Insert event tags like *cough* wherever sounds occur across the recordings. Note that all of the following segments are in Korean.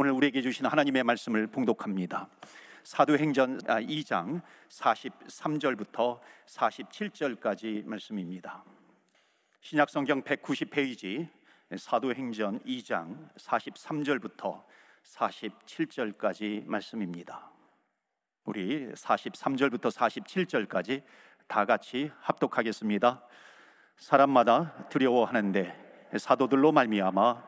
오늘 우리에게 주신 하나님의 말씀을 봉독합니다. 사도행전 2장 43절부터 47절까지 말씀입니다. 신약 성경 190페이지 사도행전 2장 43절부터 47절까지 말씀입니다. 우리 43절부터 47절까지 다 같이 합독하겠습니다. 사람마다 두려워하는데 사도들로 말미암아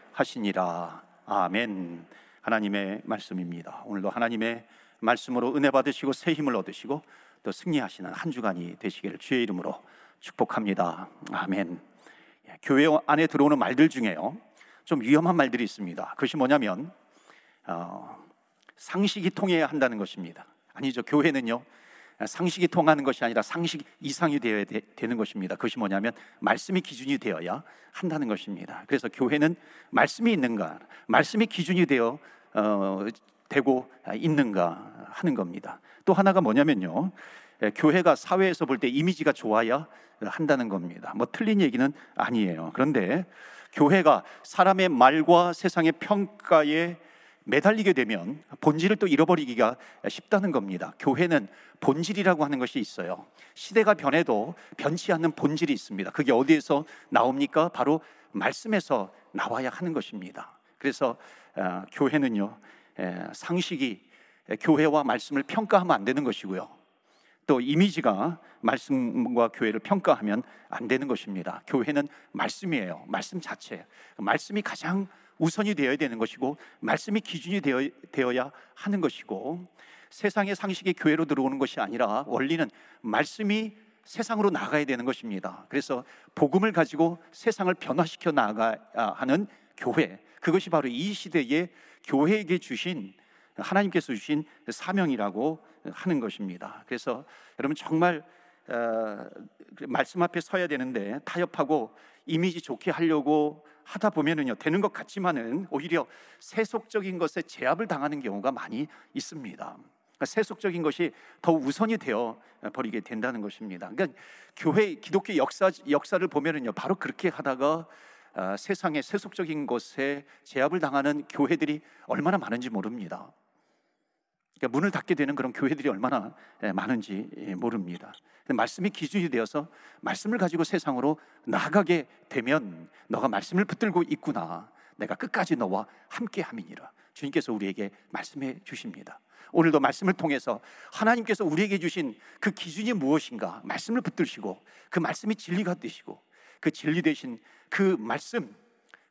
하시니라. 아멘. 하나님의 말씀입니다. 오늘도 하나님의 말씀으로 은혜 받으시고 새 힘을 얻으시고 또 승리하시는 한 주간이 되시기를 주의 이름으로 축복합니다. 아멘. 예, 교회 안에 들어오는 말들 중에요. 좀 위험한 말들이 있습니다. 그것이 뭐냐면 어, 상식이 통해야 한다는 것입니다. 아니죠. 교회는요. 상식이 통하는 것이 아니라 상식 이상이 되어야 되, 는 것입니다. 그것이 뭐냐면 말씀이 기준이 되어야 한다는 것입니다. 그래서 교회는 말씀이 있는가, 말씀이 기준이 되어 어, 되고 있는가 하는 겁니다. 또 하나가 뭐냐면요. 교회가 사회에서 볼 때 이미지가 좋아야 한다는 겁니다. 뭐 틀린 얘기는 아니에요. 그런데 교회가 사람의 말과 세상의 평가에 매달리게 되면 본질을 또 잃어버리기가 쉽다는 겁니다. 교회는 본질이라고 하는 것이 있어요. 시대가 변해도 변치 않는 본질이 있습니다. 그게 어디에서 나옵니까? 바로 말씀에서 나와야 하는 것입니다. 그래서 어, 교회는요 에, 상식이 교회와 말씀을 평가하면 안 되는 것이고요. 또 이미지가 말씀과 교회를 평가하면 안 되는 것입니다. 교회는 말씀이에요. 말씀 자체. 말씀이 가장 우선이 되어야 되는 것이고 말씀이 기준이 되어, 되어 야 하는 것이고 세상의 상식이 교회로 들어오는 것이 아니라 원리는 말씀이 세상으로 나가야 되는 것입니다. 그래서 복음을 가지고 세상을 변화시켜 나가야 하는 교회. 그것이 바로 이 시대에 교회에게 주신 하나님께서 주신 사명이라고 하는 것입니다. 그래서 여러분 정말 어, 말씀 앞에 서야 되는데 타협하고 이미지 좋게 하려고 하다 보면은요 되는 것 같지만은 오히려 세속적인 것에 제압을 당하는 경우가 많이 있습니다. 그러니까 세속적인 것이 더 우선이 되어 버리게 된다는 것입니다. 그러니까 교회 기독교 역사 역사를 보면은요 바로 그렇게 하다가 어, 세상의 세속적인 것에 제압을 당하는 교회들이 얼마나 많은지 모릅니다. 그러니까 문을 닫게 되는 그런 교회들이 얼마나 예, 많은지 예, 모릅니다. 말씀이 기준이 되어서 말씀을 가지고 세상으로 나가게 되면 너가 말씀을 붙들고 있구나. 내가 끝까지 너와 함께 함이니라. 주님께서 우리에게 말씀해 주십니다. 오늘도 말씀을 통해서 하나님께서 우리에게 주신 그 기준이 무엇인가 말씀을 붙들시고 그 말씀이 진리가 되시고 그 진리 되신 그 말씀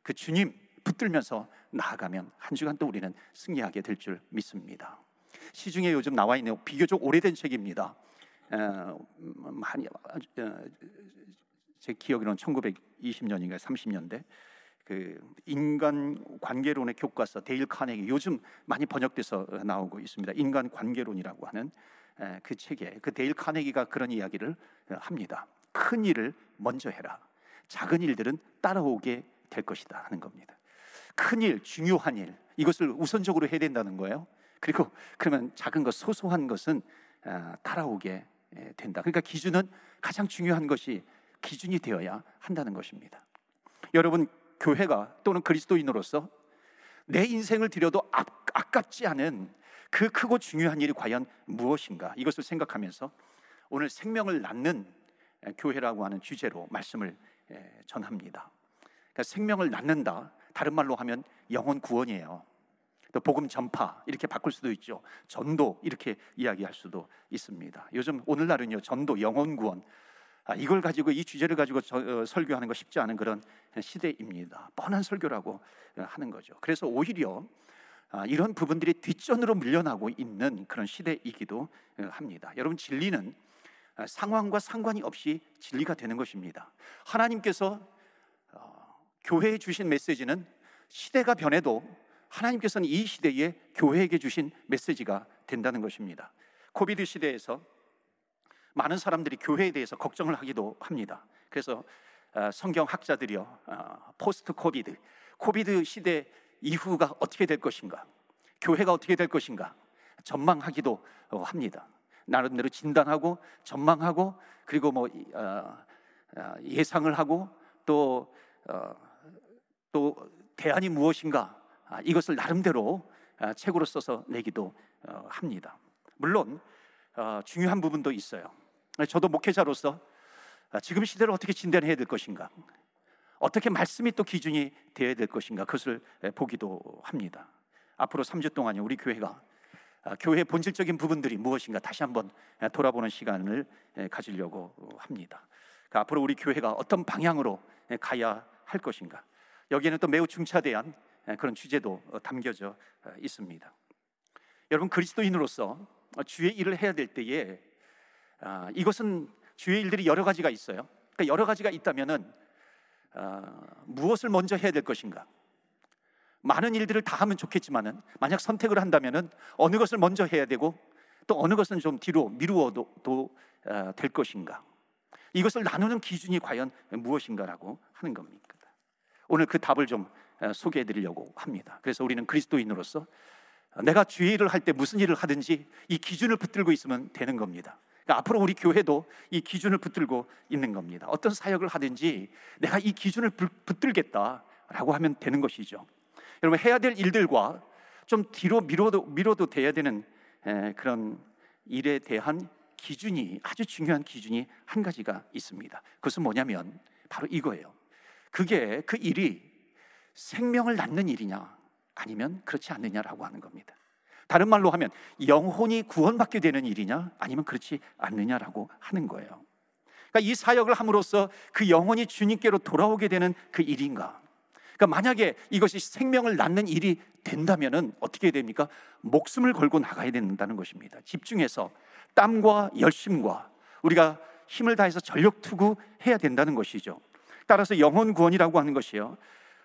그 주님 붙들면서 나아가면 한 주간 또 우리는 승리하게 될 줄 믿습니다. 시중에 요즘 나와 있는 비교적 오래된 책입니다. 어, 많이 어, 제 기억으로는 1920년인가 30년대 그 인간 관계론의 교과서 데일 카네기 요즘 많이 번역돼서 나오고 있습니다. 인간 관계론이라고 하는 그 책에 그 데일 카네기가 그런 이야기를 합니다. 큰 일을 먼저 해라. 작은 일들은 따라오게 될 것이다 하는 겁니다. 큰 일, 중요한 일 이것을 우선적으로 해야 된다는 거예요. 그리고 그러면 작은 것, 소소한 것은 아, 따라오게 된다. 그러니까 기준은 가장 중요한 것이 기준이 되어야 한다는 것입니다. 여러분 교회가 또는 그리스도인으로서 내 인생을 들여도 아, 아깝지 않은 그 크고 중요한 일이 과연 무엇인가 이것을 생각하면서 오늘 생명을 낳는 교회라고 하는 주제로 말씀을 전합니다. 그러니까 생명을 낳는다. 다른 말로 하면 영혼 구원이에요. 또 복음 전파 이렇게 바꿀 수도 있죠. 전도 이렇게 이야기할 수도 있습니다. 요즘 오늘날은요 전도 영혼 구원 아, 이걸 가지고 이 주제를 가지고 저, 어, 설교하는 거 쉽지 않은 그런 시대입니다. 뻔한 설교라고 하는 거죠. 그래서 오히려 아, 이런 부분들이 뒷전으로 물려나고 있는 그런 시대이기도 합니다. 여러분 진리는 아, 상황과 상관이 없이 진리가 되는 것입니다. 하나님께서 어, 교회에 주신 메시지는 시대가 변해도 하나님께서는 이 시대에 교회에게 주신 메시지가 된다는 것입니다. COVID 시대에서 많은 사람들이 교회에 대해서 걱정을 하기도 합니다. 그래서 어, 성경 학자들이요, 어, post COVID, COVID 시대 이후가 어떻게 될 것인가, 교회가 어떻게 될 것인가 전망하기도 어, 합니다. 나름대로 진단하고 전망하고 그리고 뭐 예상을 하고 또또 대안이 무엇인가 아, 이것을 나름대로 책으로 써서 내기도 합니다. 물론 중요한 부분도 있어요. 저도 목회자로서 아, 지금 시대를 어떻게 진단해야 될 것인가, 어떻게 말씀이 또 기준이 되어야 될 것인가 그것을 보기도 합니다. 앞으로 3주 동안요 우리 교회가 아, 교회의 본질적인 부분들이 무엇인가 다시 한번 돌아보는 시간을 가지려고 합니다. 그러니까 앞으로 우리 교회가 어떤 방향으로 가야 할 것인가 여기에는 또 매우 중차대한 그런 주제도 어, 담겨져 어, 있습니다. 여러분 그리스도인으로서 주의 일을 해야 될 때에 아, 이것은 주의 일들이 여러 가지가 있어요. 그러니까 여러 가지가 있다면은 어, 무엇을 먼저 해야 될 것인가? 많은 일들을 다 하면 좋겠지만은 만약 선택을 한다면은 어느 것을 먼저 해야 되고 또 어느 것은 좀 뒤로 미루어도 어, 될 것인가? 이것을 나누는 기준이 과연 무엇인가라고 하는 겁니까? 오늘 그 답을 좀 어, 소개해 드리려고 합니다. 그래서 우리는 그리스도인으로서 내가 주의 일을 할 때 무슨 일을 하든지 이 기준을 붙들고 있으면 되는 겁니다. 그러니까 앞으로 우리 교회도 이 기준을 붙들고 있는 겁니다. 어떤 사역을 하든지 내가 이 기준을 붙들겠다라고 하면 되는 것이죠. 여러분 해야 될 일들과 좀 뒤로 미뤄도 미뤄도 돼야 되는 그런 일에 대한 기준이 아주 중요한 기준이 한 가지가 있습니다. 그것은 뭐냐면 바로 이거예요. 그게 그 일이 생명을 낳는 일이냐 아니면 그렇지 않느냐라고 하는 겁니다. 다른 말로 하면 영혼이 구원받게 되는 일이냐 아니면 그렇지 않느냐라고 하는 거예요. 그러니까 이 사역을 함으로써 그 영혼이 주님께로 돌아오게 되는 그 일인가? 그러니까 만약에 이것이 생명을 낳는 일이 된다면은 어떻게 됩니까? 목숨을 걸고 나가야 된다는 것입니다. 집중해서 땀과 열심과 우리가 힘을 다해서 전력 투구해야 된다는 것이죠. 따라서 영혼 구원이라고 하는 것이요.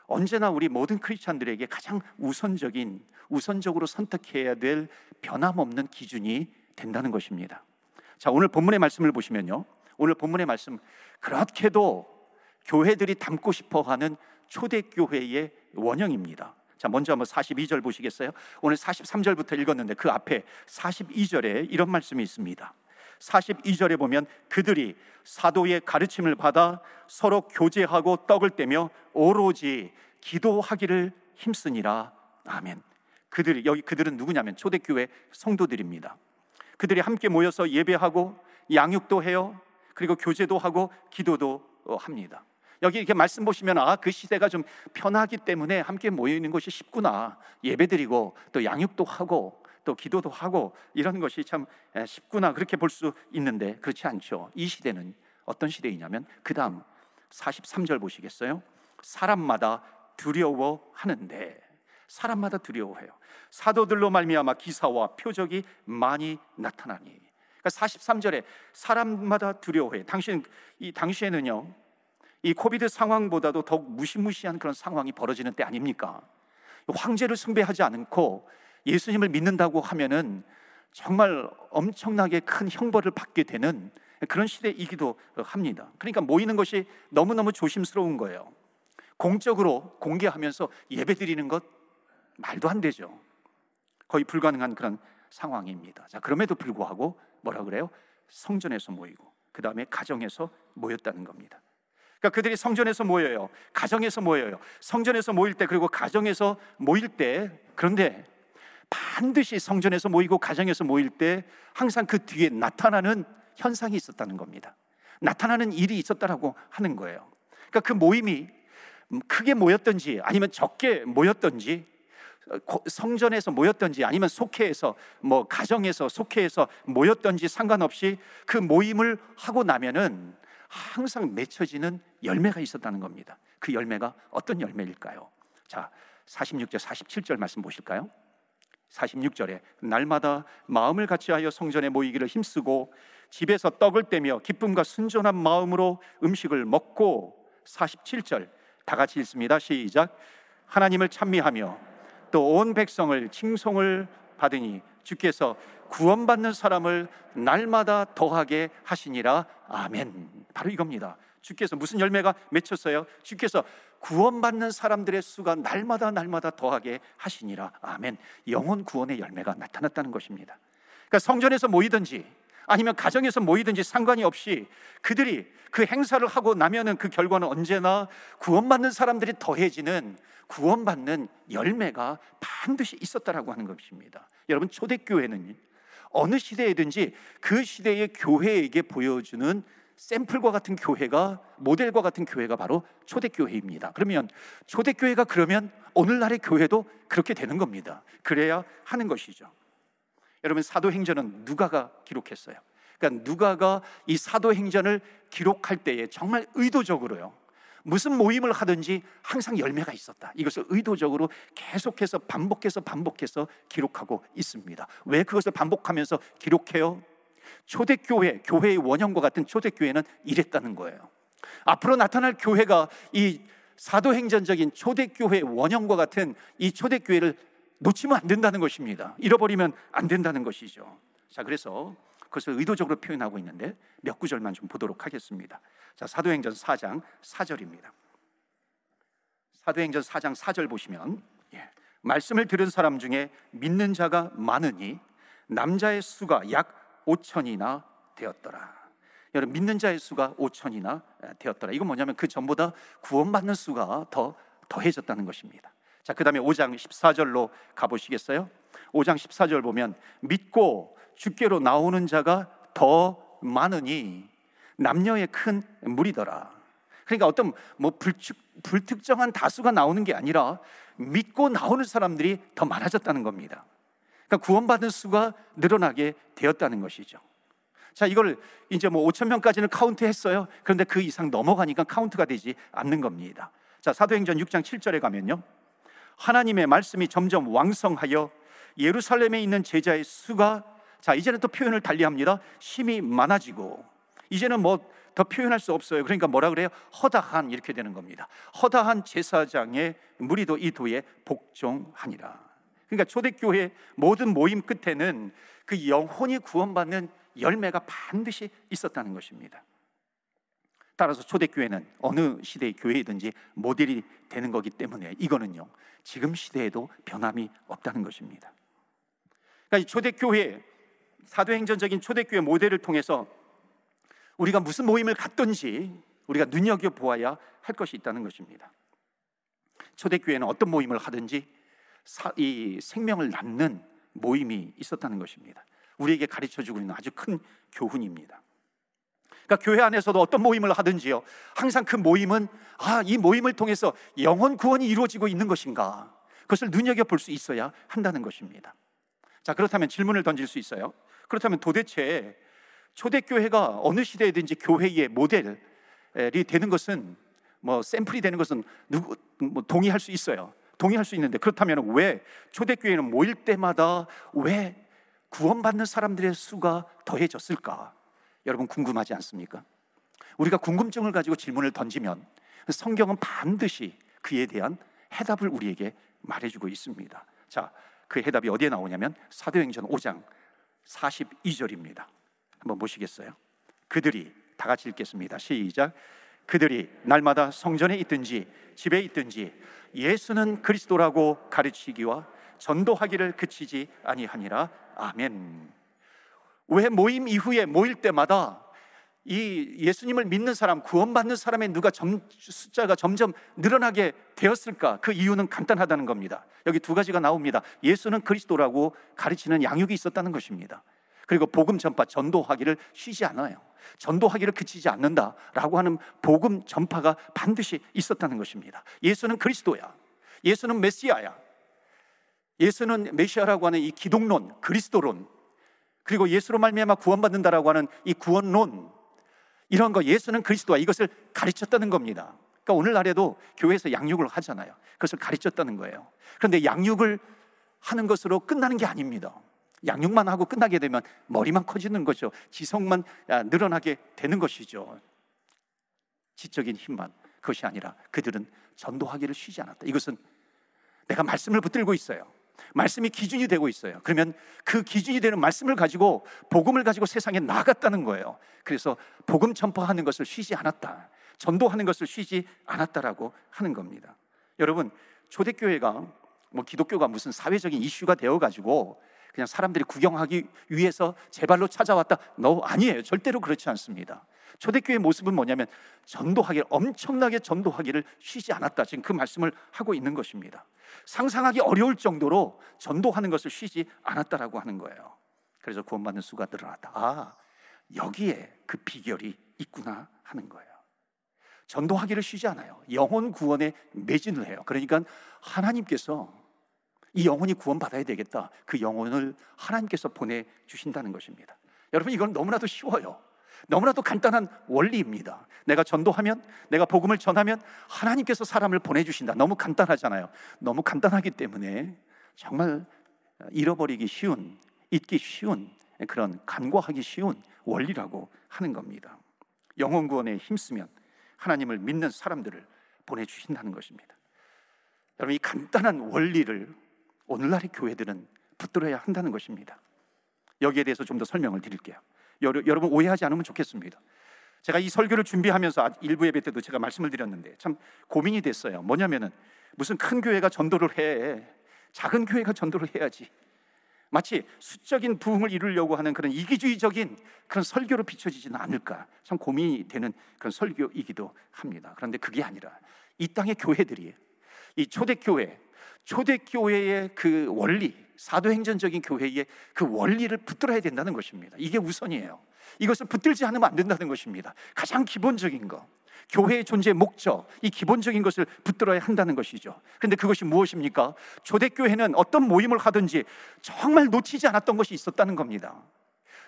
언제나 우리 모든 크리스찬들에게 가장 우선적인 우선적으로 선택해야 될 변함없는 기준이 된다는 것입니다. 자, 오늘 본문의 말씀을 보시면요. 오늘 본문의 말씀 그렇게도 교회들이 담고 싶어 하는 초대 교회의 원형입니다. 자, 먼저 한번 42절 보시겠어요? 오늘 43절부터 읽었는데 그 앞에 42절에 이런 말씀이 있습니다. 42절에 보면 그들이 사도의 가르침을 받아 서로 교제하고 떡을 떼며 오로지 기도하기를 힘쓰니라. 아멘. 그들이 여기 그들은 누구냐면 초대교회 성도들입니다. 그들이 함께 모여서 예배하고 양육도 해요. 그리고 교제도 하고 기도도 어, 합니다. 여기 이렇게 말씀 보시면 아 그 시대가 좀 편하기 때문에 함께 모여 있는 것이 쉽구나 예배드리고 또 양육도 하고 또 기도도 하고 이런 것이 참 쉽구나 그렇게 볼 수 있는데 그렇지 않죠. 이 시대는 어떤 시대이냐면 그 다음 43절 보시겠어요? 사람마다 두려워하는데 사람마다 두려워해요. 사도들로 말미암아 기사와 표적이 많이 나타나니. 그러니까 43절에 사람마다 두려워해. 당신 이 당시에는요. 이 코비드 상황보다도 더욱 무시무시한 그런 상황이 벌어지는 때 아닙니까? 황제를 숭배하지 않고 예수님을 믿는다고 하면은 정말 엄청나게 큰 형벌을 받게 되는 그런 시대이기도 합니다. 그러니까 모이는 것이 너무너무 조심스러운 거예요. 공적으로 공개하면서 예배 드리는 것 말도 안 되죠. 거의 불가능한 그런 상황입니다. 자, 그럼에도 불구하고 뭐라 그래요? 성전에서 모이고 그 다음에 가정에서 모였다는 겁니다. 그러니까 그들이 성전에서 모여요. 가정에서 모여요. 성전에서 모일 때 그리고 가정에서 모일 때 그런데 반드시 성전에서 모이고 가정에서 모일 때 항상 그 뒤에 나타나는 현상이 있었다는 겁니다. 나타나는 일이 있었다라고 하는 거예요. 그러니까 그 모임이 크게 모였던지 아니면 적게 모였던지 성전에서 모였던지 아니면 속회에서 뭐 가정에서 속회에서 모였던지 상관없이 그 모임을 하고 나면은 항상 맺혀지는 열매가 있었다는 겁니다. 그 열매가 어떤 열매일까요? 자, 46절 47절 말씀 보실까요? 46절에 날마다 마음을 같이하여 성전에 모이기를 힘쓰고 집에서 떡을 떼며 기쁨과 순전한 마음으로 음식을 먹고 47절 다 같이 읽습니다. 시작. 하나님을 찬미하며 또 온 백성을 칭송을 받으니 주께서 구원받는 사람을 날마다 더하게 하시니라. 아멘. 바로 이겁니다. 주께서 무슨 열매가 맺혔어요? 주께서 구원받는 사람들의 수가 날마다 날마다 더하게 하시니라. 아멘. 영혼 구원의 열매가 나타났다는 것입니다. 그러니까 성전에서 모이든지 아니면 가정에서 모이든지 상관이 없이 그들이 그 행사를 하고 나면은 그 결과는 언제나 구원받는 사람들이 더해지는 구원받는 열매가 반드시 있었다라고 하는 것입니다. 여러분 초대교회는 어느 시대에든지 그 시대의 교회에게 보여주는 샘플과 같은 교회가 모델과 같은 교회가 바로 초대교회입니다. 그러면 초대교회가 그러면 오늘날의 교회도 그렇게 되는 겁니다. 그래야 하는 것이죠. 여러분 사도행전은 누가가 기록했어요. 그러니까 누가가 이 사도행전을 기록할 때에 정말 의도적으로요. 무슨 모임을 하든지 항상 열매가 있었다. 이것을 의도적으로 계속해서 반복해서 반복해서 기록하고 있습니다. 왜 그것을 반복하면서 기록해요? 초대교회, 교회의 원형과 같은 초대교회는 이랬다는 거예요. 앞으로 나타날 교회가 이 사도행전적인 초대교회 원형과 같은 이 초대교회를 놓치면 안 된다는 것입니다. 잃어버리면 안 된다는 것이죠. 자, 그래서 그것을 의도적으로 표현하고 있는데 몇 구절만 좀 보도록 하겠습니다. 자, 사도행전 4장 4절입니다. 사도행전 4장 4절 보시면 예, 말씀을 들은 사람 중에 믿는 자가 많으니 남자의 수가 약 5천이나 되었더라. 여러분 믿는 자의 수가 5천이나 되었더라. 이건 뭐냐면 그 전보다 구원받는 수가 더 더해졌다는 것입니다. 자, 그다음에 5장 14절로 가 보시겠어요? 5장 14절 보면 믿고 주께로 나오는 자가 더 많으니 남녀의 큰 무리더라. 그러니까 어떤 뭐 불축, 불특정한 다수가 나오는 게 아니라 믿고 나오는 사람들이 더 많아졌다는 겁니다. 그러니까 구원받은 수가 늘어나게 되었다는 것이죠. 자, 이걸 이제 뭐 5천 명까지는 카운트 했어요. 그런데 그 이상 넘어가니까 카운트가 되지 않는 겁니다. 자, 사도행전 6장 7절에 가면요. 하나님의 말씀이 점점 왕성하여 예루살렘에 있는 제자의 수가 자, 이제는 또 표현을 달리합니다. 심히 많아지고 이제는 뭐 더 표현할 수 없어요. 그러니까 뭐라 그래요? 허다한 이렇게 되는 겁니다. 허다한 제사장의 무리도 이 도에 복종하니라. 그러니까 초대교회 모든 모임 끝에는 그 영혼이 구원받는 열매가 반드시 있었다는 것입니다. 따라서 초대교회는 어느 시대의 교회이든지 모델이 되는 거기 때문에 이거는요 지금 시대에도 변함이 없다는 것입니다. 그러니까 초대교회 사도행전적인 초대교회 모델을 통해서 우리가 무슨 모임을 갖든지 우리가 눈여겨 보아야 할 것이 있다는 것입니다. 초대교회는 어떤 모임을 하든지 이 생명을 낳는 모임이 있었다는 것입니다. 우리에게 가르쳐 주고 있는 아주 큰 교훈입니다. 그러니까 교회 안에서도 어떤 모임을 하든지요. 항상 그 모임은 아, 이 모임을 통해서 영혼 구원이 이루어지고 있는 것인가? 그것을 눈여겨 볼 수 있어야 한다는 것입니다. 자, 그렇다면 질문을 던질 수 있어요. 그렇다면 도대체 초대교회가 어느 시대에든지 교회의 모델이 되는 것은 뭐 샘플이 되는 것은 누구 뭐 동의할 수 있어요. 동의할 수 있는데 그렇다면 왜 초대교회는 모일 때마다 왜 구원받는 사람들의 수가 더해졌을까? 여러분 궁금하지 않습니까? 우리가 궁금증을 가지고 질문을 던지면 성경은 반드시 그에 대한 해답을 우리에게 말해주고 있습니다. 자, 그 해답이 어디에 나오냐면 사도행전 5장 42절입니다. 한번 보시겠어요? 그들이 다 같이 읽겠습니다. 시작. 그들이 날마다 성전에 있든지 집에 있든지 예수는 그리스도라고 가르치기와 전도하기를 그치지 아니하니라. 아멘. 왜 모임 이후에 모일 때마다 이 예수님을 믿는 사람, 구원받는 사람의 누가 점, 숫자가 점점 늘어나게 되었을까? 그 이유는 간단하다는 겁니다. 여기 두 가지가 나옵니다. 예수는 그리스도라고 가르치는 양육이 있었다는 것입니다. 그리고 복음 전파, 전도하기를 쉬지 않아요. 전도하기를 그치지 않는다라고 하는 복음 전파가 반드시 있었다는 것입니다. 예수는 그리스도야. 예수는 메시아야. 예수는 메시아라고 하는 이 기독론, 그리스도론, 그리고 예수로 말미암아 구원받는다라고 하는 이 구원론 이런 거 예수는 그리스도와 이것을 가르쳤다는 겁니다. 그러니까 오늘날에도 교회에서 양육을 하잖아요. 그것을 가르쳤다는 거예요. 그런데 양육을 하는 것으로 끝나는 게 아닙니다. 양육만 하고 끝나게 되면 머리만 커지는 거죠. 지성만 아, 늘어나게 되는 것이죠. 지적인 힘만 그것이 아니라 그들은 전도하기를 쉬지 않았다. 이것은 내가 말씀을 붙들고 있어요. 말씀이 기준이 되고 있어요. 그러면 그 기준이 되는 말씀을 가지고 복음을 가지고 세상에 나갔다는 거예요. 그래서 복음 전파하는 것을 쉬지 않았다. 전도하는 것을 쉬지 않았다라고 하는 겁니다. 여러분, 초대교회가 뭐 기독교가 무슨 사회적인 이슈가 되어 가지고 그냥 사람들이 구경하기 위해서 제 발로 찾아왔다. 너 아니에요. 절대로 그렇지 않습니다. 초대교회의 모습은 뭐냐면 전도하기 엄청나게 전도하기를 쉬지 않았다. 지금 그 말씀을 하고 있는 것입니다. 상상하기 어려울 정도로 전도하는 것을 쉬지 않았다라고 하는 거예요. 그래서 구원받는 수가 늘어났다. 아, 여기에 그 비결이 있구나 하는 거예요. 전도하기를 쉬지 않아요. 영혼 구원에 매진을 해요. 그러니까 하나님께서 이 영혼이 구원받아야 되겠다. 그 영혼을 하나님께서 보내주신다는 것입니다. 여러분, 이건 너무나도 쉬워요. 너무나도 간단한 원리입니다. 내가 전도하면, 내가 복음을 전하면 하나님께서 사람을 보내주신다. 너무 간단하잖아요. 너무 간단하기 때문에 정말 잃어버리기 쉬운, 잊기 쉬운 그런 간과하기 쉬운 원리라고 하는 겁니다. 영혼 구원에 힘쓰면 하나님을 믿는 사람들을 보내주신다는 것입니다. 여러분, 이 간단한 원리를 오늘날의 교회들은 붙들어야 한다는 것입니다. 여기에 대해서 좀 더 설명을 드릴게요. 여러분 오해하지 않으면 좋겠습니다. 제가 이 설교를 준비하면서 아, 일부 예배 때도 제가 말씀을 드렸는데 참 고민이 됐어요. 뭐냐면은 무슨 큰 교회가 전도를 해. 작은 교회가 전도를 해야지. 마치 수적인 부흥을 이루려고 하는 그런 이기주의적인 그런 설교로 비춰지지는 않을까 참 고민이 되는 그런 설교이기도 합니다. 그런데 그게 아니라 이 땅의 교회들이 이 초대 교회, 초대교회의 그 원리, 사도행전적인 교회의 그 원리를 붙들어야 된다는 것입니다. 이게 우선이에요. 이것을 붙들지 않으면 안 된다는 것입니다. 가장 기본적인 거. 교회의 존재의 목적, 이 기본적인 것을 붙들어야 한다는 것이죠. 그런데 그것이 무엇입니까? 초대교회는 어떤 모임을 하든지 정말 놓치지 않았던 것이 있었다는 겁니다.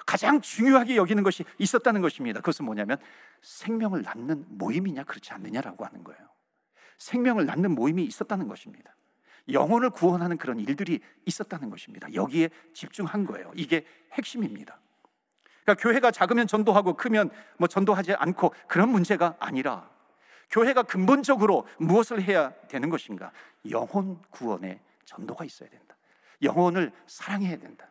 가장 중요하게 여기는 것이 있었다는 것입니다. 그것은 뭐냐면 생명을 낳는 모임이냐 그렇지 않느냐라고 하는 거예요. 생명을 낳는 모임이 있었다는 것입니다. 영혼을 구원하는 그런 일들이 있었다는 것입니다. 여기에 집중한 거예요. 이게 핵심입니다. 그러니까 교회가 작으면 전도하고 크면 뭐 전도하지 않고 그런 문제가 아니라 교회가 근본적으로 무엇을 해야 되는 것인가? 영혼 구원에 전도가 있어야 된다. 영혼을 사랑해야 된다.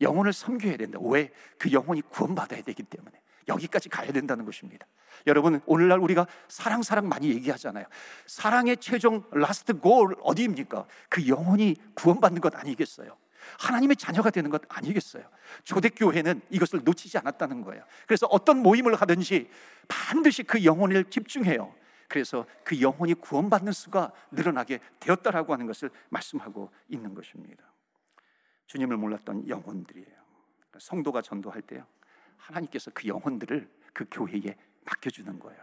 영혼을 섬겨야 된다. 왜? 그 영혼이 구원받아야 되기 때문에. 여기까지 가야 된다는 것입니다. 여러분, 오늘날 우리가 사랑, 사랑 많이 얘기하잖아요. 사랑의 최종 last goal 어디입니까? 그 영혼이 구원받는 것 아니겠어요? 하나님의 자녀가 되는 것 아니겠어요? 초대교회는 이것을 놓치지 않았다는 거예요. 그래서 어떤 모임을 하든지 반드시 그 영혼을 집중해요. 그래서 그 영혼이 구원받는 수가 늘어나게 되었다라고 하는 것을 말씀하고 있는 것입니다. 주님을 몰랐던 영혼들이에요. 성도가 전도할 때요. 하나님께서 그 영혼들을 그 교회에 맡겨주는 거예요.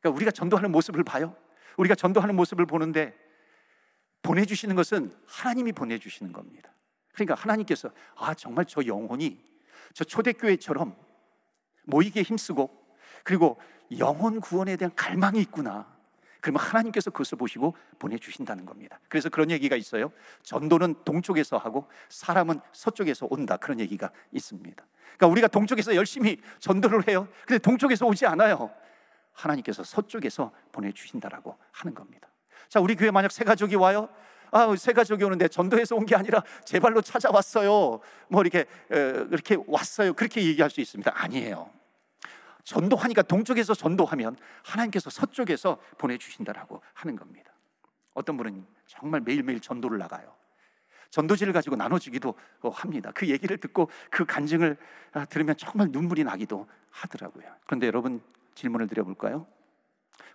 그러니까 우리가 전도하는 모습을 봐요. 우리가 전도하는 모습을 보는데 보내주시는 것은 하나님이 보내주시는 겁니다. 그러니까 하나님께서 아 정말 저 영혼이 저 초대교회처럼 모이기에 힘쓰고 그리고 영혼 구원에 대한 갈망이 있구나. 그러면 하나님께서 그것을 보시고 보내주신다는 겁니다. 그래서 그런 얘기가 있어요. 전도는 동쪽에서 하고 사람은 서쪽에서 온다. 그런 얘기가 있습니다. 그러니까 우리가 동쪽에서 열심히 전도를 해요. 근데 동쪽에서 오지 않아요. 하나님께서 서쪽에서 보내주신다라고 하는 겁니다. 자, 우리 교회 만약 새 가족이 와요. 아, 새 가족이 오는데 전도해서 온 게 아니라 제 발로 찾아왔어요. 뭐 이렇게 이렇게 왔어요. 그렇게 얘기할 수 있습니다. 아니에요. 전도하니까 동쪽에서 전도하면 하나님께서 서쪽에서 보내주신다라고 하는 겁니다. 어떤 분은 정말 매일매일 전도를 나가요. 전도지를 가지고 나눠주기도 합니다. 그 얘기를 듣고 그 간증을 아, 들으면 정말 눈물이 나기도 하더라고요. 그런데 여러분 질문을 드려볼까요?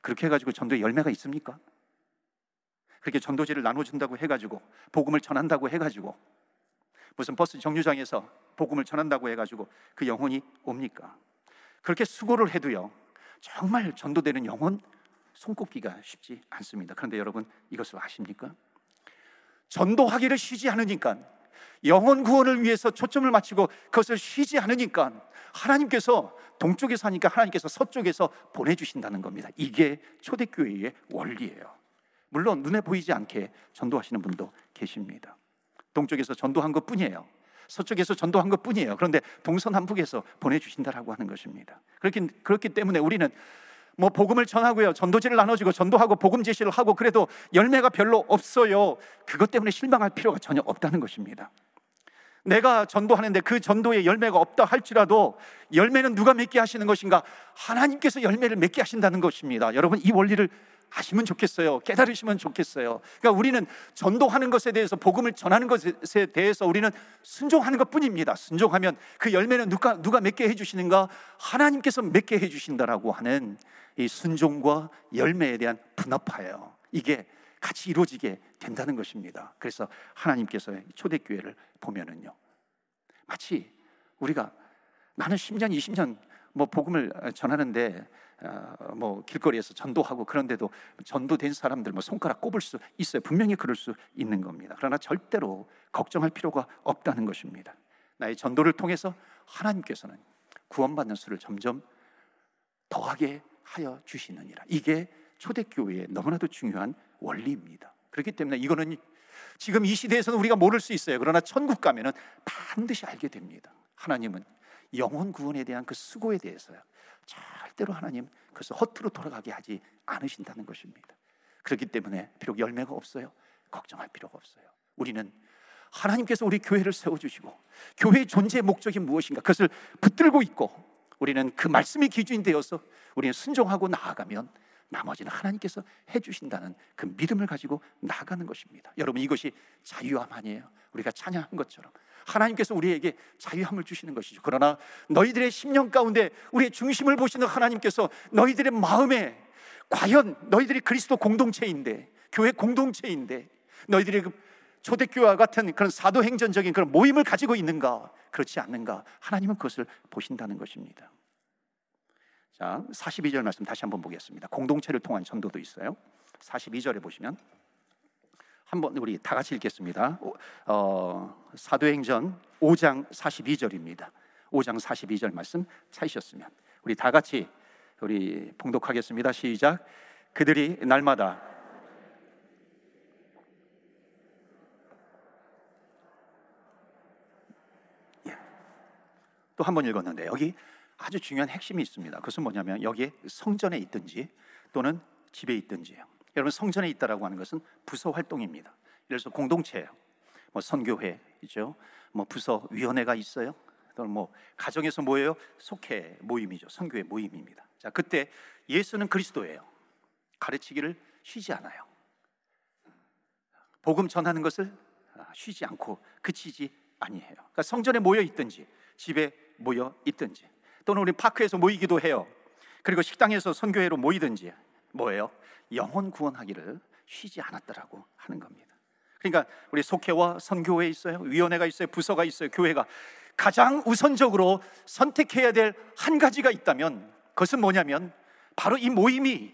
그렇게 해가지고 전도에 열매가 있습니까? 그렇게 전도지를 나눠준다고 해가지고 복음을 전한다고 해가지고 무슨 버스 정류장에서 복음을 전한다고 해가지고 그 영혼이 옵니까? 그렇게 수고를 해도요 정말 전도되는 영혼 손꼽기가 쉽지 않습니다. 그런데 여러분 이것을 아십니까? 전도하기를 쉬지 않으니까 영혼 구원을 위해서 초점을 맞추고 그것을 쉬지 않으니까 하나님께서 동쪽에서 하니까 하나님께서 서쪽에서 보내주신다는 겁니다. 이게 초대교회의 원리예요. 물론 눈에 보이지 않게 전도하시는 분도 계십니다. 동쪽에서 전도한 것 뿐이에요. 서쪽에서 전도한 것 뿐이에요. 그런데 동서남북에서 보내주신다라고 하는 것입니다. 그렇기, 그렇기 때문에 우리는 뭐 복음을 전하고요. 전도지를 나눠주고 전도하고 복음 제시를 하고 그래도 열매가 별로 없어요. 그것 때문에 실망할 필요가 전혀 없다는 것입니다. 내가 전도하는데 그 전도에 열매가 없다 할지라도 열매는 누가 맺게 하시는 것인가? 하나님께서 열매를 맺게 하신다는 것입니다. 여러분 이 원리를 아시면 좋겠어요. 깨달으시면 좋겠어요. 그러니까 우리는 전도하는 것에 대해서 복음을 전하는 것에 대해서 우리는 순종하는 것뿐입니다. 순종하면 그 열매는 누가 누가 맺게 해 주시는가? 하나님께서 맺게 해 주신다라고 하는 이 순종과 열매에 대한 분업하예요. 이게 같이 이루어지게 된다는 것입니다. 그래서 하나님께서 초대교회를 보면은요. 마치 우리가 나는 10년, 20년 뭐 복음을 전하는데 어, 뭐 길거리에서 전도하고 그런데도 전도된 사람들 뭐 손가락 꼽을 수 있어요. 분명히 그럴 수 있는 겁니다. 그러나 절대로 걱정할 필요가 없다는 것입니다. 나의 전도를 통해서 하나님께서는 구원받는 수를 점점 더하게 하여 주시느니라. 이게 초대교회의 너무나도 중요한 원리입니다. 그렇기 때문에 이거는 지금 이 시대에서는 우리가 모를 수 있어요. 그러나 천국 가면은 반드시 알게 됩니다. 하나님은 영혼 구원에 대한 그 수고에 대해서요. 절대로 하나님 그것을 허투루 돌아가게 하지 않으신다는 것입니다. 그렇기 때문에 비록 열매가 없어요. 걱정할 필요가 없어요. 우리는 하나님께서 우리 교회를 세워주시고 교회의 존재의 목적이 무엇인가 그것을 붙들고 있고 우리는 그 말씀이 기준이 되어서 우리는 순종하고 나아가면 나머지는 하나님께서 해주신다는 그 믿음을 가지고 나가는 것입니다. 여러분 이것이 자유함 아니에요. 우리가 찬양한 것처럼 하나님께서 우리에게 자유함을 주시는 것이죠. 그러나 너희들의 심령 가운데 우리의 중심을 보시는 하나님께서 너희들의 마음에 과연 너희들이 그리스도 공동체인데 교회 공동체인데 너희들의 그 초대교회와 같은 그런 사도행전적인 그런 모임을 가지고 있는가 그렇지 않는가 하나님은 그것을 보신다는 것입니다. 자, 42절 말씀 다시 한번 보겠습니다. 공동체를 통한 전도도 있어요. 42절에 보시면 한번 우리 다 같이 읽겠습니다. 어, 사도행전 5장 42절입니다. 5장 42절 말씀 찾으셨으면 우리 다 같이 우리 봉독하겠습니다. 시작. 그들이 날마다 예. 또한 번 읽었는데 여기 아주 중요한 핵심이 있습니다. 그것은 뭐냐면 여기에 성전에 있든지 또는 집에 있든지요. 여러분 성전에 있다라고 하는 것은 부서 활동입니다. 그래서 공동체예요. 뭐 선교회 있죠. 뭐 부서 위원회가 있어요. 또는 뭐 가정에서 뭐예요? 속회 모임이죠. 선교회 모임입니다. 자, 그때 예수는 그리스도예요. 가르치기를 쉬지 않아요. 복음 전하는 것을 쉬지 않고 그치지 아니해요. 그러니까 성전에 모여 있든지 집에 모여 있든지 또는 우리 파크에서 모이기도 해요. 그리고 식당에서 선교회로 모이든지 뭐예요? 영혼 구원하기를 쉬지 않았더라고 하는 겁니다. 그러니까 우리 속회와 선교회 있어요. 위원회가 있어요. 부서가 있어요. 교회가 가장 우선적으로 선택해야 될 한 가지가 있다면 그것은 뭐냐면 바로 이 모임이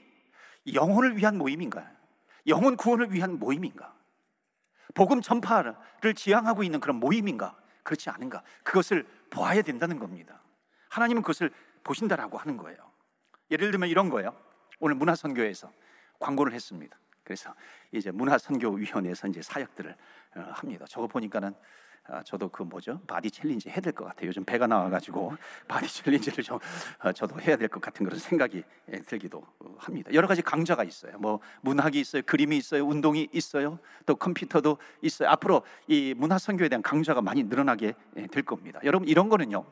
영혼을 위한 모임인가? 영혼 구원을 위한 모임인가? 복음 전파를 지향하고 있는 그런 모임인가? 그렇지 않은가? 그것을 보아야 된다는 겁니다. 하나님은 그것을 보신다라고 하는 거예요. 예를 들면 이런 거예요. 오늘 문화선교에서 광고를 했습니다. 그래서 이제 문화선교위원회에서 이제 사역들을 어, 합니다. 저거 보니까는 아, 저도 그 뭐죠 body challenge 해야 될 것 같아요. 요즘 배가 나와가지고 *laughs* body challenge를 좀 어, 저도 해야 될 것 같은 그런 생각이 예, 들기도 어, 합니다. 여러 가지 강좌가 있어요. 뭐 문학이 있어요, 그림이 있어요, 운동이 있어요, 또 컴퓨터도 있어요. 앞으로 이 문화 선교에 대한 강좌가 많이 늘어나게 예, 될 겁니다. 여러분 이런 거는요.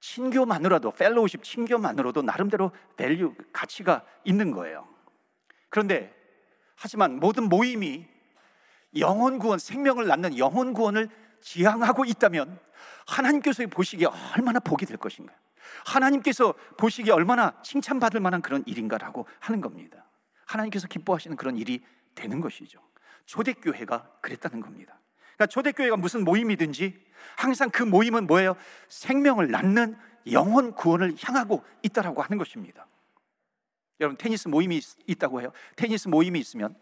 친교만으로도 fellowship 친교만으로도 나름대로 value 가치가 있는 거예요. 그런데 하지만 모든 모임이 영혼 구원, 생명을 낳는 영혼 구원을 지향하고 있다면 하나님께서 보시기에 얼마나 복이 될 것인가. 하나님께서 보시기에 얼마나 칭찬받을 만한 그런 일인가라고 하는 겁니다. 하나님께서 기뻐하시는 그런 일이 되는 것이죠. 초대교회가 그랬다는 겁니다. 그러니까 초대교회가 무슨 모임이든지 항상 그 모임은 뭐예요? 생명을 낳는 영혼 구원을 향하고 있다라고 하는 것입니다. 여러분 테니스 모임이 있, 다고 해요. 테니스 모임이 있으면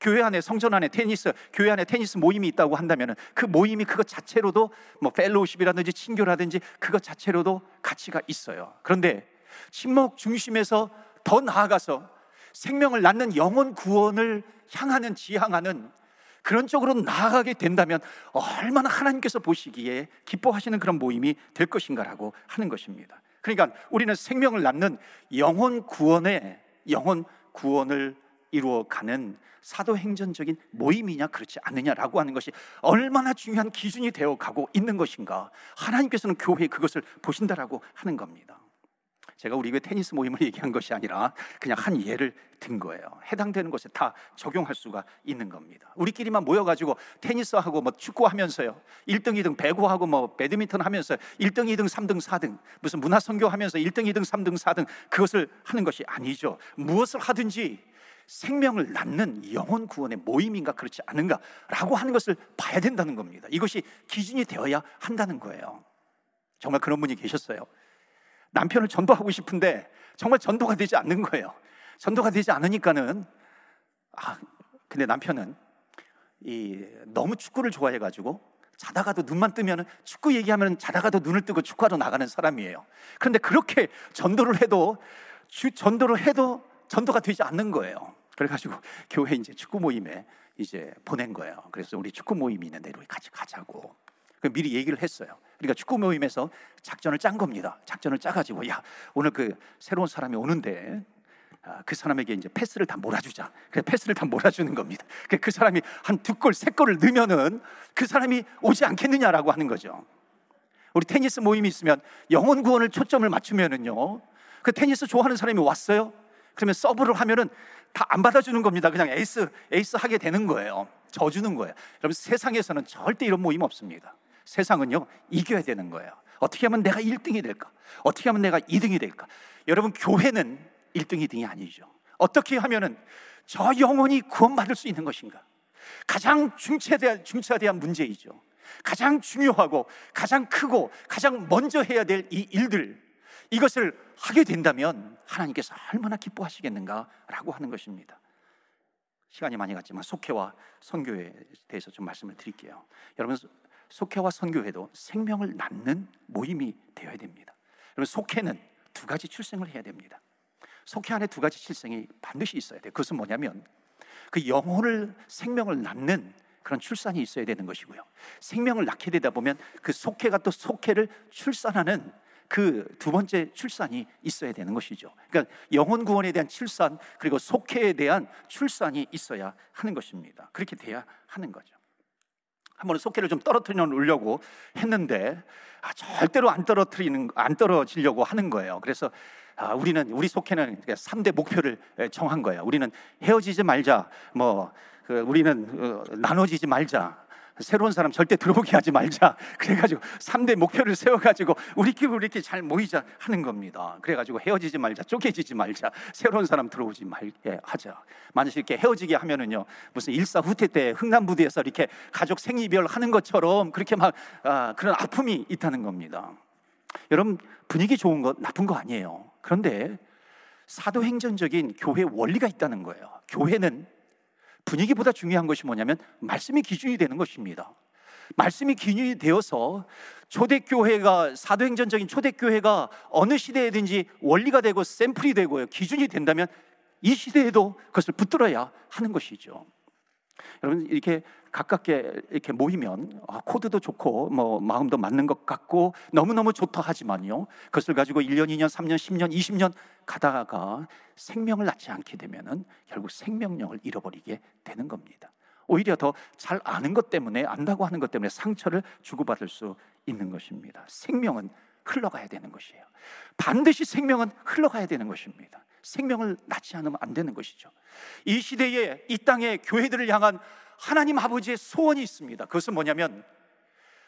교회 안에 성전 안에 테니스 교회 안에 테니스 모임이 있다고 한다면 그 모임이 그것 자체로도 뭐 fellowship이라든지 친교라든지 그것 자체로도 가치가 있어요. 그런데 친목 중심에서 더 나아가서 생명을 낳는 영혼 구원을 향하는 지향하는 그런 쪽으로 나아가게 된다면 얼마나 하나님께서 보시기에 기뻐하시는 그런 모임이 될 것인가라고 하는 것입니다. 그러니까 우리는 생명을 낳는 영혼 구원의 영혼 구원을 이루어가는 사도행전적인 모임이냐 그렇지 않느냐라고 하는 것이 얼마나 중요한 기준이 되어 가고 있는 것인가 하나님께서는 교회에 그것을 보신다라고 하는 겁니다. 제가 우리 교회 테니스 모임을 *laughs* 얘기한 것이 아니라 그냥 한 예를 든 거예요. 해당되는 곳에 다 적용할 수가 있는 겁니다. 우리끼리만 모여가지고 테니스하고 뭐 축구하면서요. 1등, 2등 배구하고 뭐 배드민턴 하면서 1등, 2등, 3등, 4등 무슨 문화 선교 하면서 1등, 2등, 3등, 4등 그것을 하는 것이 아니죠. 무엇을 하든지 생명을 낳는 영혼 구원의 모임인가 그렇지 않은가라고 하는 것을 봐야 된다는 겁니다. 이것이 기준이 되어야 한다는 거예요. 정말 그런 분이 계셨어요. 남편을 전도하고 싶은데 정말 전도가 되지 않는 거예요. 전도가 되지 않으니까는 아 근데 남편은 이 너무 축구를 좋아해 가지고 자다가도 눈만 뜨면 축구 얘기하면 자다가도 눈을 뜨고 축구하러 나가는 사람이에요. 그런데 그렇게 전도를 해도 주, 전도를 해도 전도가 되지 않는 거예요. 그래가지고 교회 이제 축구 모임에 이제 보낸 거예요. 그래서 우리 축구 모임이 있는데 우리 같이 가자고. 미리 얘기를 했어요. 그러니까 축구 모임에서 작전을 짠 겁니다. 작전을 짜가지고 야 오늘 그 새로운 사람이 오는데 아, 그 사람에게 이제 패스를 다 몰아주자. 그래 패스를 다 몰아주는 겁니다. 그 사람이 한 두 골, 세 골을 넣으면은 그 사람이 오지 않겠느냐라고 하는 거죠. 우리 테니스 모임이 있으면 영혼 구원을 초점을 맞추면은요. 그 테니스 좋아하는 사람이 왔어요. 그러면 서브를 하면은 다 안 받아주는 겁니다. 그냥 에이스 에이스 하게 되는 거예요. 져주는 거예요. 여러분 세상에서는 절대 이런 모임 없습니다. 세상은요, 이겨야 되는 거예요. 어떻게 하면 내가 1등이 될까? 어떻게 하면 내가 2등이 될까? 여러분, 교회는 1등, 2등이 아니죠. 어떻게 하면은 저 영혼이 구원받을 수 있는 것인가? 가장 중차대한, 중차대한 문제이죠. 가장 중요하고 가장 크고 가장 먼저 해야 될 이 일들, 이것을 하게 된다면 하나님께서 얼마나 기뻐하시겠는가라고 하는 것입니다. 시간이 많이 갔지만 속회와 선교에 대해서 좀 말씀을 드릴게요. 여러분 속회와 선교회도 생명을 낳는 모임이 되어야 됩니다. 여러분 속회는 두 가지 출생을 해야 됩니다. 속회 안에 두 가지 출생이 반드시 있어야 돼요. 그것은 뭐냐면 그 영혼을 생명을 낳는 그런 출산이 있어야 되는 것이고요. 생명을 낳게 되다 보면 그 속회가 또 속회를 출산하는 그두 번째 출산이 있어야 되는 것이죠. 그러니까 영혼 구원에 대한 출산 그리고 속회에 대한 출산이 있어야 하는 것입니다. 그렇게 돼야 하는 거죠. 한번 속회를 좀 떨어뜨려 놓으려고 했는데 아, 절대로 안 떨어뜨리는 안 떨어지려고 하는 거예요. 그래서 아, 우리는 우리 속회는 3대 목표를 정한 거예요. 우리는 헤어지지 말자. 뭐 그, 우리는 어, 나눠지지 말자. 새로운 사람 절대 들어오게 하지 말자. *laughs* 그래가지고 3대 목표를 세워가지고 우리끼리 우리끼리 잘 모이자 하는 겁니다. 그래가지고 헤어지지 말자, 쪼개지지 말자, 새로운 사람 들어오지 말게 하자. 만약 이렇게 헤어지게 하면은요, 무슨 일사후퇴 때 흥남부두에서 이렇게 가족 생이별 하는 것처럼 그렇게 막 아, 그런 아픔이 있다는 겁니다. 여러분 분위기 좋은 거 나쁜 거 아니에요. 그런데 사도행전적인 교회 원리가 있다는 거예요. 교회는 분위기보다 중요한 것이 뭐냐면 말씀이 기준이 되는 것입니다. 말씀이 기준이 되어서 초대교회가 사도행전적인 초대교회가 어느 시대에든지 원리가 되고 샘플이 되고요. 기준이 된다면 이 시대에도 그것을 붙들어야 하는 것이죠. 여러분 이렇게 가깝게 이렇게 모이면 아, 코드도 좋고 뭐 마음도 맞는 것 같고 너무너무 좋다 하지만요. 그것을 가지고 1년, 2년, 3년, 10년, 20년 가다가 생명을 낳지 않게 되면은 결국 생명력을 잃어버리게 되는 겁니다. 오히려 더 잘 아는 것 때문에 안다고 하는 것 때문에 상처를 주고받을 수 있는 것입니다. 생명은 흘러가야 되는 것이에요. 반드시 생명은 흘러가야 되는 것입니다. 생명을 낳지 않으면 안 되는 것이죠. 이 시대에 이 땅의 교회들을 향한 하나님 아버지의 소원이 있습니다. 그것은 뭐냐면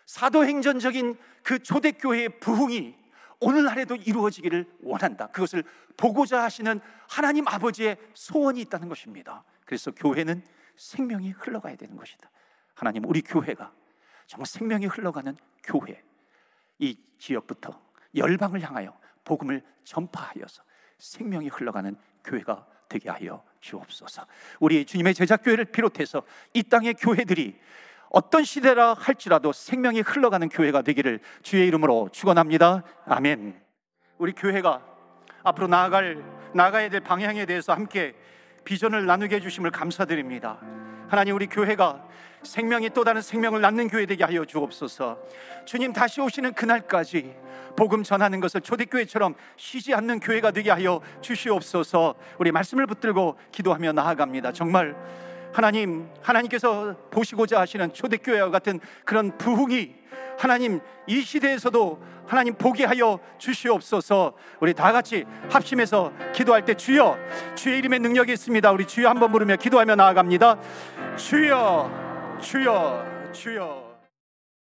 사도행전적인 그 초대교회의 부흥이 오늘날에도 이루어지기를 원한다. 그것을 보고자 하시는 하나님 아버지의 소원이 있다는 것입니다. 그래서 교회는 생명이 흘러가야 되는 것이다. 하나님, 우리 교회가 정말 생명이 흘러가는 교회, 이 지역부터 열방을 향하여 복음을 전파하여서 생명이 흘러가는 교회가 되게 하여 주옵소서. 우리 주님의 제자교회를 비롯해서 이 땅의 교회들이 어떤 시대라 할지라도 생명이 흘러가는 교회가 되기를 주의 이름으로 축원합니다. 아멘. 우리 교회가 앞으로 나아갈 나가야 될 방향에 대해서 함께 비전을 나누게 해 주심을 감사드립니다. 하나님 우리 교회가 생명이 또 다른 생명을 낳는 교회 되게 하여 주옵소서. 주님 다시 오시는 그날까지 복음 전하는 것을 초대교회처럼 쉬지 않는 교회가 되게 하여 주시옵소서. 우리 말씀을 붙들고 기도하며 나아갑니다. 정말 하나님, 하나님께서 보시고자 하시는 초대교회와 같은 그런 부흥이 하나님 이 시대에서도 하나님 보게 하여 주시옵소서. 우리 다 같이 합심해서 기도할 때 주여 주의 이름의 능력이 있습니다. 우리 주여 한번 부르며 기도하며 나아갑니다. 주여 주여 주여